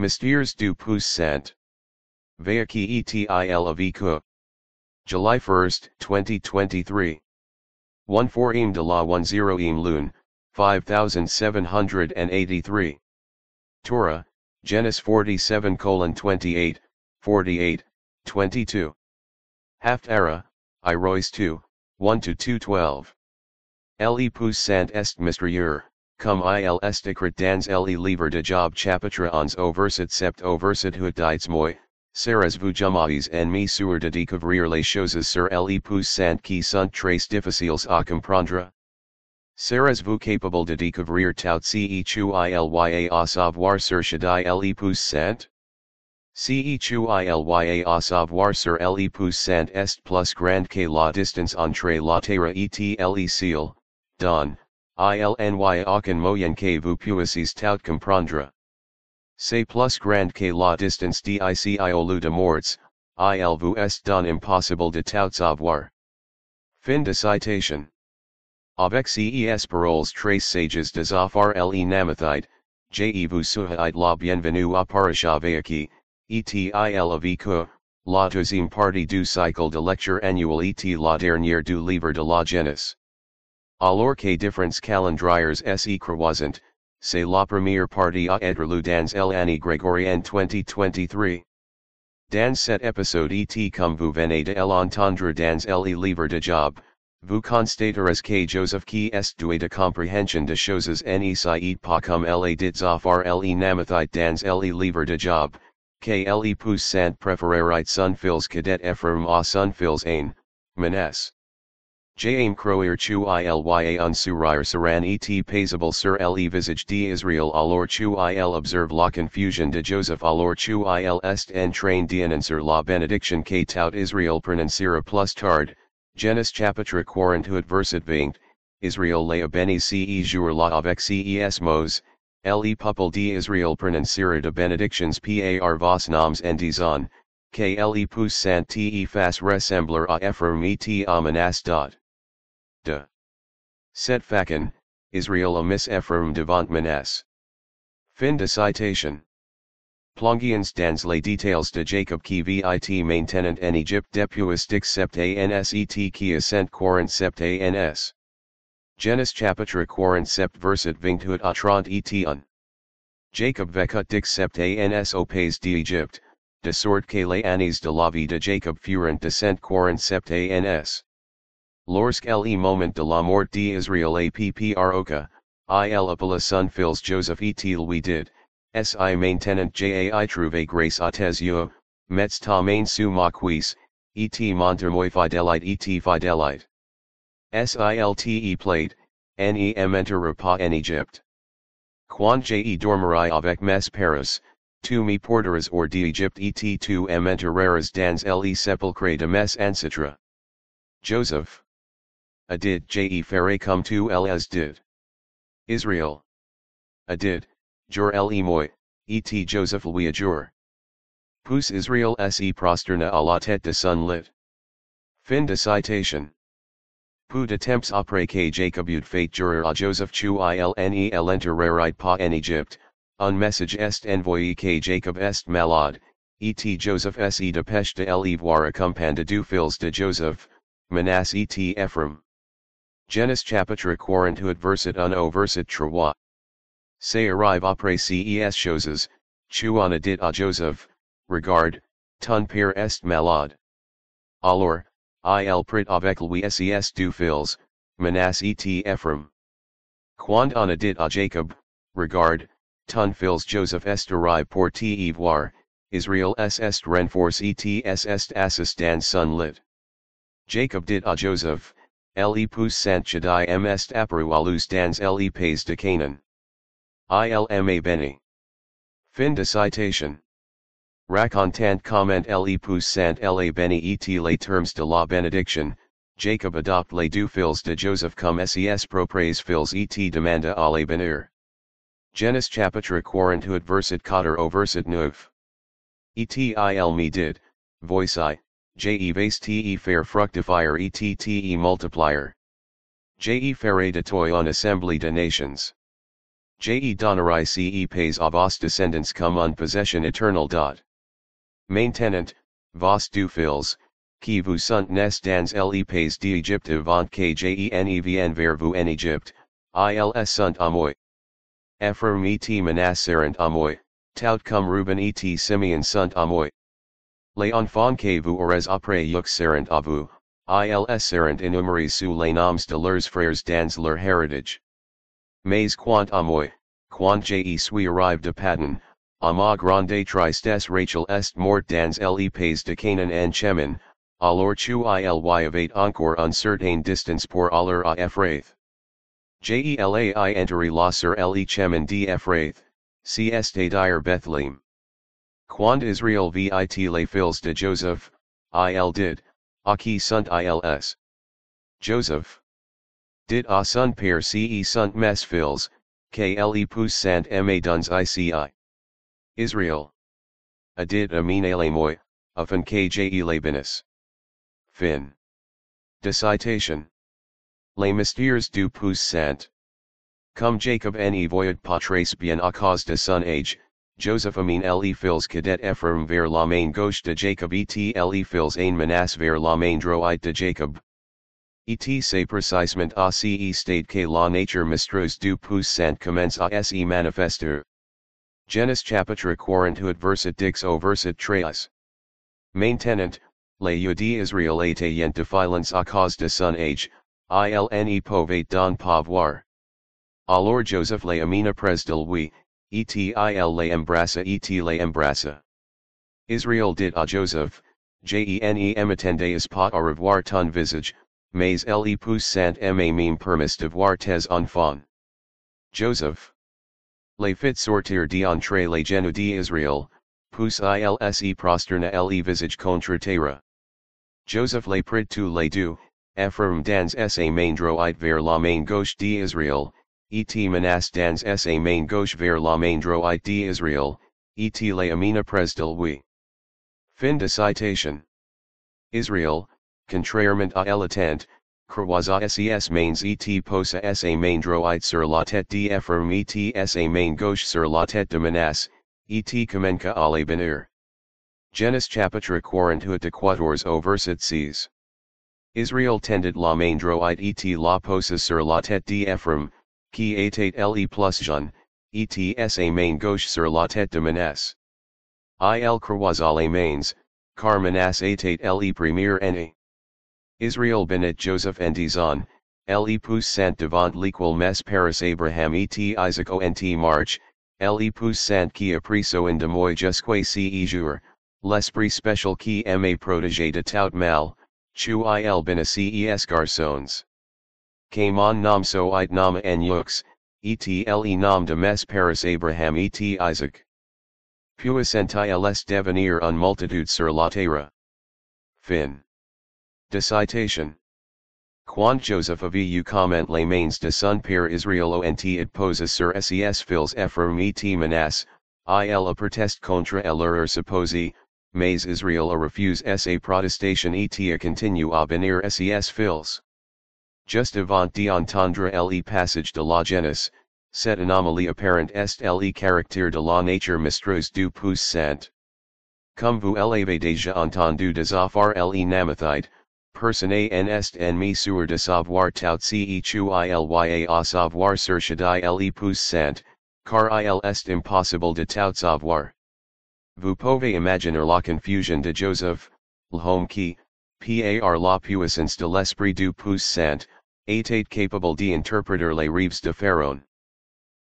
Mystères du Puissant. Vayaki etil aviku. July 1, 2023. 1 4 im de la 1 0 im lune, 5783. Torah, Genesis 47 colon 28, 48, 22. Haftarah, I Royce 2, 1 to 212. Le Puissant est mystérieux, cum il esticret dans le livre de Job chapitre 11 au sept au verset huit dites moi, seras vous jamais en mesure de découvrir les choses sur le Puissant qui sont très difficiles à comprendre? Seras vous capable de découvrir tout ce tu ilya à savoir sur le Puissant? Ce tu ilya à savoir sur le Puissant est plus grande que la distance entre la terre et le ciel, don, ilny aucun moyen que vous puissiez tout comprendre. C'est plus grand que la distance d'ici au de morts, il vous est don impossible de tout savoir. Fin de citation. Avec ces paroles trace sages des affaires le namathide, je vous souhaite la bienvenue à Parasha Vayaki, etil aviku, la deuxième partie du cycle de lecture annuel et la dernière du livre de la Genèse. Alors que différents calendriers se croisent, c'est la première partie à être lu dans l'année grégorienne 2023. Dans cet épisode et comme vous venez de l'entendre dans le livre de Job, Vous constaterez que Joseph qui est doué de compréhension de choses ne sait pas comme la dit affaire le namathite dans le livre de Job, que le Puissant son fils cadet Ephraim à son fils ain, Manasse. J'aime croire tu ilya un sourire seran et paisible sur le visage d'Israël alors tu il observe la confusion de Joseph alors tu il est en train d'annoncer la bénédiction que tout Israël prononcera plus tard, Genesis chapitre 48 verset 20, Israel la béni ce jour la avec ces mots, le peuple d'Israël prononcera de bénédictions par vos noms en disant, que le Puissant te fasse ressembler à Ephraim et à Manasse. De. Set facon, Israel a miss Ephraim devant Manasse. Fin de citation. Plongians dans les détails de Jacob qui vit maintenant en Egypte depuis sept ans et qui ascent 47 ans. Genesis chapitre 47 verset 28 à 30 et 1. Jacob vecut dix sept ans au pays d'Égypte, de sorte que les années de la vie de Jacob furent de cent 47 ans. Lorsque le moment de la mort d'Israël a pproca, il appela son fils Joseph et lui dit, Si maintenant jai trouve grâce à tes yeux, mets ta main sous ma cuisse, et montre moi fidelite et fidelite. Silte plate, ne m'enterra pas en Egypte. Quand je dormirai avec mes pères, tu me porteras hors d'Egypte et tu m'enterreras dans le sepulcre de mes ancêtres. Joseph. Adid je ferai comme tu les did. Israel. Adid, jur le moi, et Joseph lui adjure. Pus Israel se prosterna à la tête de son lit. Fin de citation. Peu de temps après que Jacob eut fait jurer à ah, Joseph tu ilne l'enterrerait pas en Égypte, un message est envoyé que Jacob est malade, et Joseph se dépêche de le voir accompagné du fils de Joseph, Manasse et Ephraim. Chapitre 48 verset 1 au verset 3. C'est arrive après ces choses, en dit à Joseph, regarde, ton père est malade. Alors, il prit avec lui ses du fils, Manasse et Ephraim. Quand on dit à Jacob, regarde, ton fils Joseph est arrivé pour te voir, Israel s est renforce et s est assis dans son lit. Jacob dit à Joseph, le apparu à luz dans le pays de Canaan. Ilma Beni. Fin de citation. Racontant comment le Puissant la Beni et les termes de la bénédiction, Jacob adopt les deux fils de Joseph comme ses propres fils et demanda à les bénir. Genesis chapitre 48 verset 4 au verset 9. Et il me did, voici, je base te faire fructifier et te multiplier. Je toi en assembly donations. Je donnerai ce pays à vos descendants come on possession eternal. Dot. Maintenant, vos du fils, qui vous sont nés dans le pays d'Égypte avant que je vers vous en Égypte, ils sont amoy. Ephraim et Manasseh à moi, tout comme Reuben et Simeon sont à que vous aurez après yuxerent à vous, ils seront énumérés sous les noms de leurs frères dans leur héritage. Mais quant à moi, quand je suis arrived à Paddan, à ma grande tristesse Rachel est morte dans le pays de Canaan en Chemin, alors tu il y avait encore un certain distance pour aller à Ephrath. Jelai enteri la sur le chemin d'Ephrath, si est dire Bethlehem. Quand Israel vit les fils de Joseph, il did, a qui sunt ils. Joseph. Did a son père ce sunt mes fils, que le Puissant ma duns ici. Israel. A did amine le moi, afin que je le bénis. Fin. De citation. Les mystères du Puissant. Comme Jacob ne voyait pas très bien à cause de son age, Joseph Amin le fils cadet Ephraim vers la main gauche de Jacob et le fils ein Manasse vers la main droite de Jacob. Et c'est précisément à ce stade que la nature mystreuse du Puissant commence à se manifester. Genis chapitre 48 verset dix au verset 13. Maintenant, les yeux d'Israël étaient défiance à cause de son age, il ne pouvait don pas voir. Alors Joseph les amina pres de lui, etil le embrassa et le embrassa. Israel dit à Joseph, jene emittendais pas au revoir ton visage, mais le Puissant ma meme permis de voir tes enfants. Joseph. Les fit sortir d'entre les genoux d'Israel, pousse il se prosterna le visage contre terre. Joseph les prit tous les deux, Ephraim dans sa main droite vers la main gauche d'Israel, et Manas dans sa main gauche vers la main droite d'Israel, et les amina pres de lui. Fin de citation. Israel, contrairement à l'étant, croisa ses mains et posa sa main droite sur la tête d'Ephraim et sa main gauche sur la tête de Manas, et comenca à les bénir. Genis chapitre 48 de quatorze au verset 6. Israel tended la main droite et la posa sur la tête d'Ephraim, qui était le plus jeune, et sa main gauche sur la tête de Manasse. Il croisa les mains, car Manasse était le premier né. Israel benet Joseph en disant, le Puissant devant l'équal mes paris Abraham et Isaac ont march, le Puissant qui a priso en de moi jusque ce jour, l'esprit spécial qui m'a protégé de tout mal, chu il bene ces garçons. Que mon nom soit nom en yux, et le nom de mes paris Abraham et Isaac. Puissant ils devenir un multitude sur la terre. Fin. De citation. Quand Joseph avait eu comment les mains de son père Israel ont it poses sur ses fils Ephraim et Manasse, il a protest contre l'erreur supposée, mais Israel a refuse sa protestation et a continue à bénir ses fils. Just avant d'entendre le passage de la genèse, cette anomalie apparente est le caractère de la nature mystreuse du Puissant. Comme vous l'avez déjà entendu des affaires le namathite, personne en est ennemi sur de savoir tout ce qu'il y a à savoir sur chadi le Puissant car il est impossible de tout savoir. Vous pouvez imaginer la confusion de Joseph, l'homme qui, par la puissance de l'esprit du Puissant. 88 capable de interpreter les rêves de Pharaon.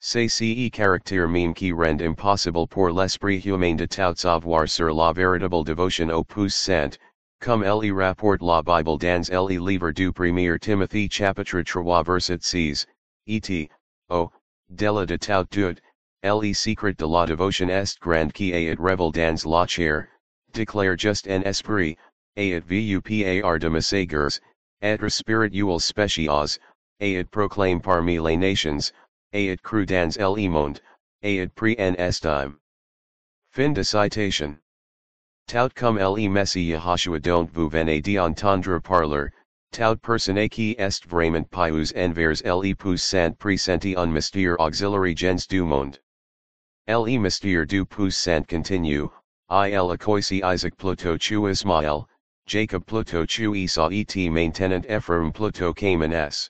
C'est ce caractère meme qui rend impossible pour l'esprit humain de tout savoir sur la véritable devotion au Puissant, comme le rapporte la Bible dans le livre du premier Timothy chapitre 3 verset 6, et, o, della de tout doute, le secret de la devotion est grand qui a et revel dans la chair, declare just en esprit, a et vupar de messagers, et spiritual spéciaux, et proclaim parmi les nations, et cru dans le monde, et pri en estime. Fin de citation. Tout comme le Messie Yahashua don't vous venez d'entendre parler, Taud personae est vraiment pius envers le Puissant presenti un mystère auxiliary gens du monde. Le mystère du sant continue, il acoisi Isaac Pluto chu Ismael, Jacob Pluto chu Esau et maintenant Ephraim Pluto Cayman s.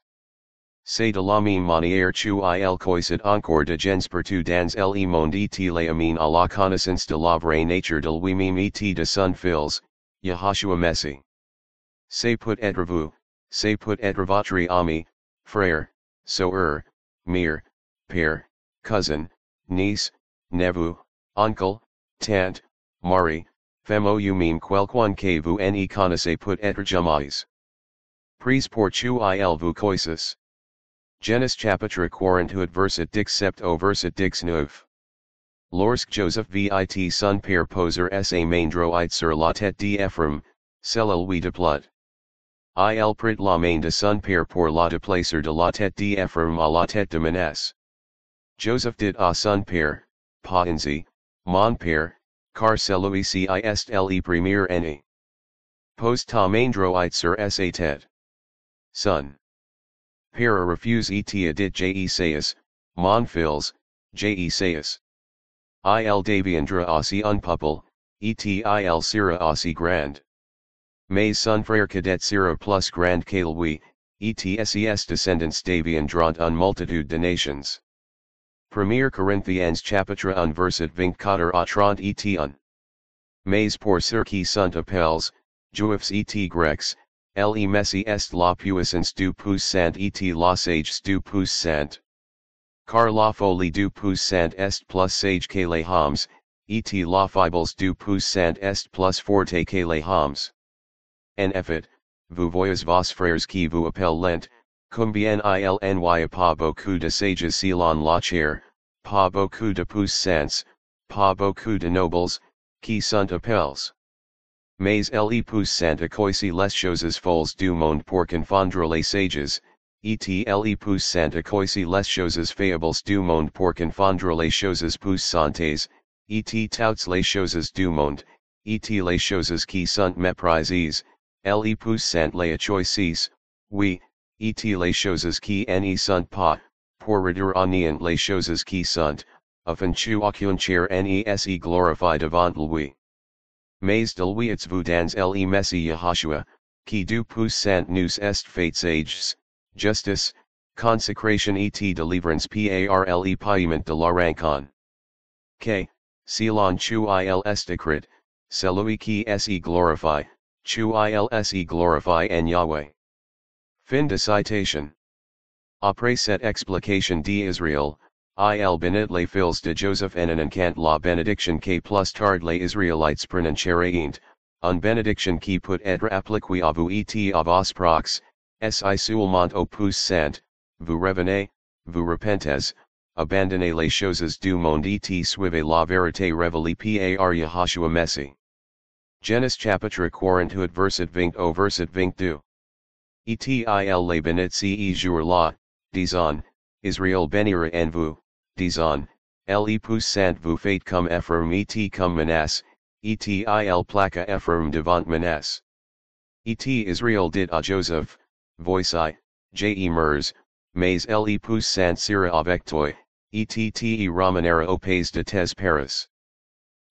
C'est de la même manière chu il coisit encore de gens partout dans le monde et les amène à la connaissance de la vraie nature de lui-même et de son fils, Yahashua Messi. C'est peut être vous, c'est peut être votre ami, frère, soeur, mère, père, cousin, niece, neveu, uncle, tante, mari, femme ou même quelqu'un que vous ne connaissez peut être jamais. Prise pour tu il vous coisis. Genus chapitre quarantuit verset dix sept au verset dix neuf. Lorsque Joseph vit son père poser sa main droite sur la tête d'Ephraim, cela lui de plut. Il prit la main de son père pour la déplacer de la tête d'Ephraim à la tête de Manesse. Joseph dit à son père, ainsi, mon père, car celui ci est le premier main droite sur sa tête. Son. Para refuse et dit Jesaeus, mon fils, Jesaeus. Il deviendra aussi un peuple, et il sera aussi grand. Mais son frère cadet sera plus grand que lui, et ses descendants deviendront une multitude de nations. 1 Corinthiens chapitre 1 verset 24 à 31. Mais pour ceux qui sont appelés, juifs et grecs, Le messi est la puissance du puissant et la sage du puissant. Car la folie du puissant est plus sage que les hommes, et la faiblesse du puissant est plus forte que les hommes. En effet, vous voyez vos frères qui vous appellent lent, combien il n'y a pas beaucoup de sages selon la chair, pas beaucoup de puissants, pas beaucoup de nobles, qui sont appelés. Mais le puissant acoisi les choses folles du monde pour confondre les sages, et le puissant acoisi les choses faibles du monde pour confondre les choses puissantes, et toutes les choses du monde, et les choses qui sont méprisées, le puissant les achoisis, oui, et les choses qui ne sont pas, pour néant les choses qui sont, afin tu aucun chair ne se glorifie devant lui. Mais de lui its vous dans le messi Yahashua, qui du puissant nous est fait sages, justice, consecration et délivrance parle paiement de la rancon. K, selon chu il est écrit, celui qui se glorifie, chu il se glorifie en Yahweh. Fin de citation. Après cette explication d'Israël, Il benit les fils de Joseph en encant la benediction que plus tard les Israélites prononceraient, un benediction qui peut être appliquée à vous et à vos prox, si seulement au puissant, vous revenez, vous repentez, abandonnez les choses du monde et suivez la vérité révélée par Yahashua Messi. Genesis chapitre 48 verset 20 au verset 22. Et il les benit ce jour là, disant, Israël bénira en vous disant, le Puissant vous fait comme Ephraim et comme Manasse, et il placa Ephraim devant Manasse. Et Israël dit à Joseph, voici, je mers, mais le Puissant sera avec toi, et te ramanera au pays de tes paris.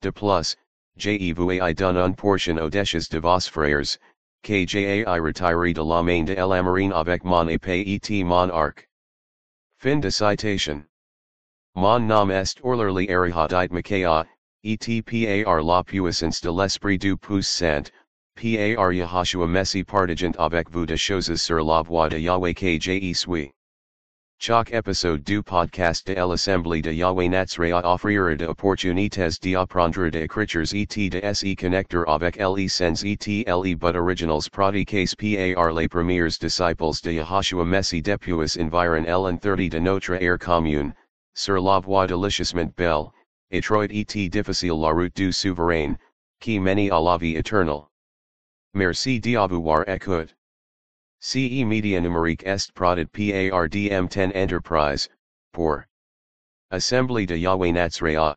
De plus, je vous ai donné une portion audacious de vos frères, que j'ai retiré de la main de la marine avec mon épée et mon arc. Fin de citation. Mon nom est orlerly arihadite Micaiah, et par la puissance de l'esprit du puissant, par Yahashua Messi partigent avec vous de choses sur la voie de Yahweh que je suis. Chaque épisode du podcast de l'Assemblée de Yahweh Natsrea offrira de opportunités d'apprendre de écritures et de se connecter avec les sens et le but originals pratiques par les premiers disciples de Yahashua Messi depuis environ l'an 30 de notre ère commune sur la voie délicieusement belle, étroite et difficile la route du souverain, qui mène à la vie éternelle. Merci d'avoir écouté. CE Media numérique est produit par DM10 Enterprise, pour Assembly de Yahweh Natsrea.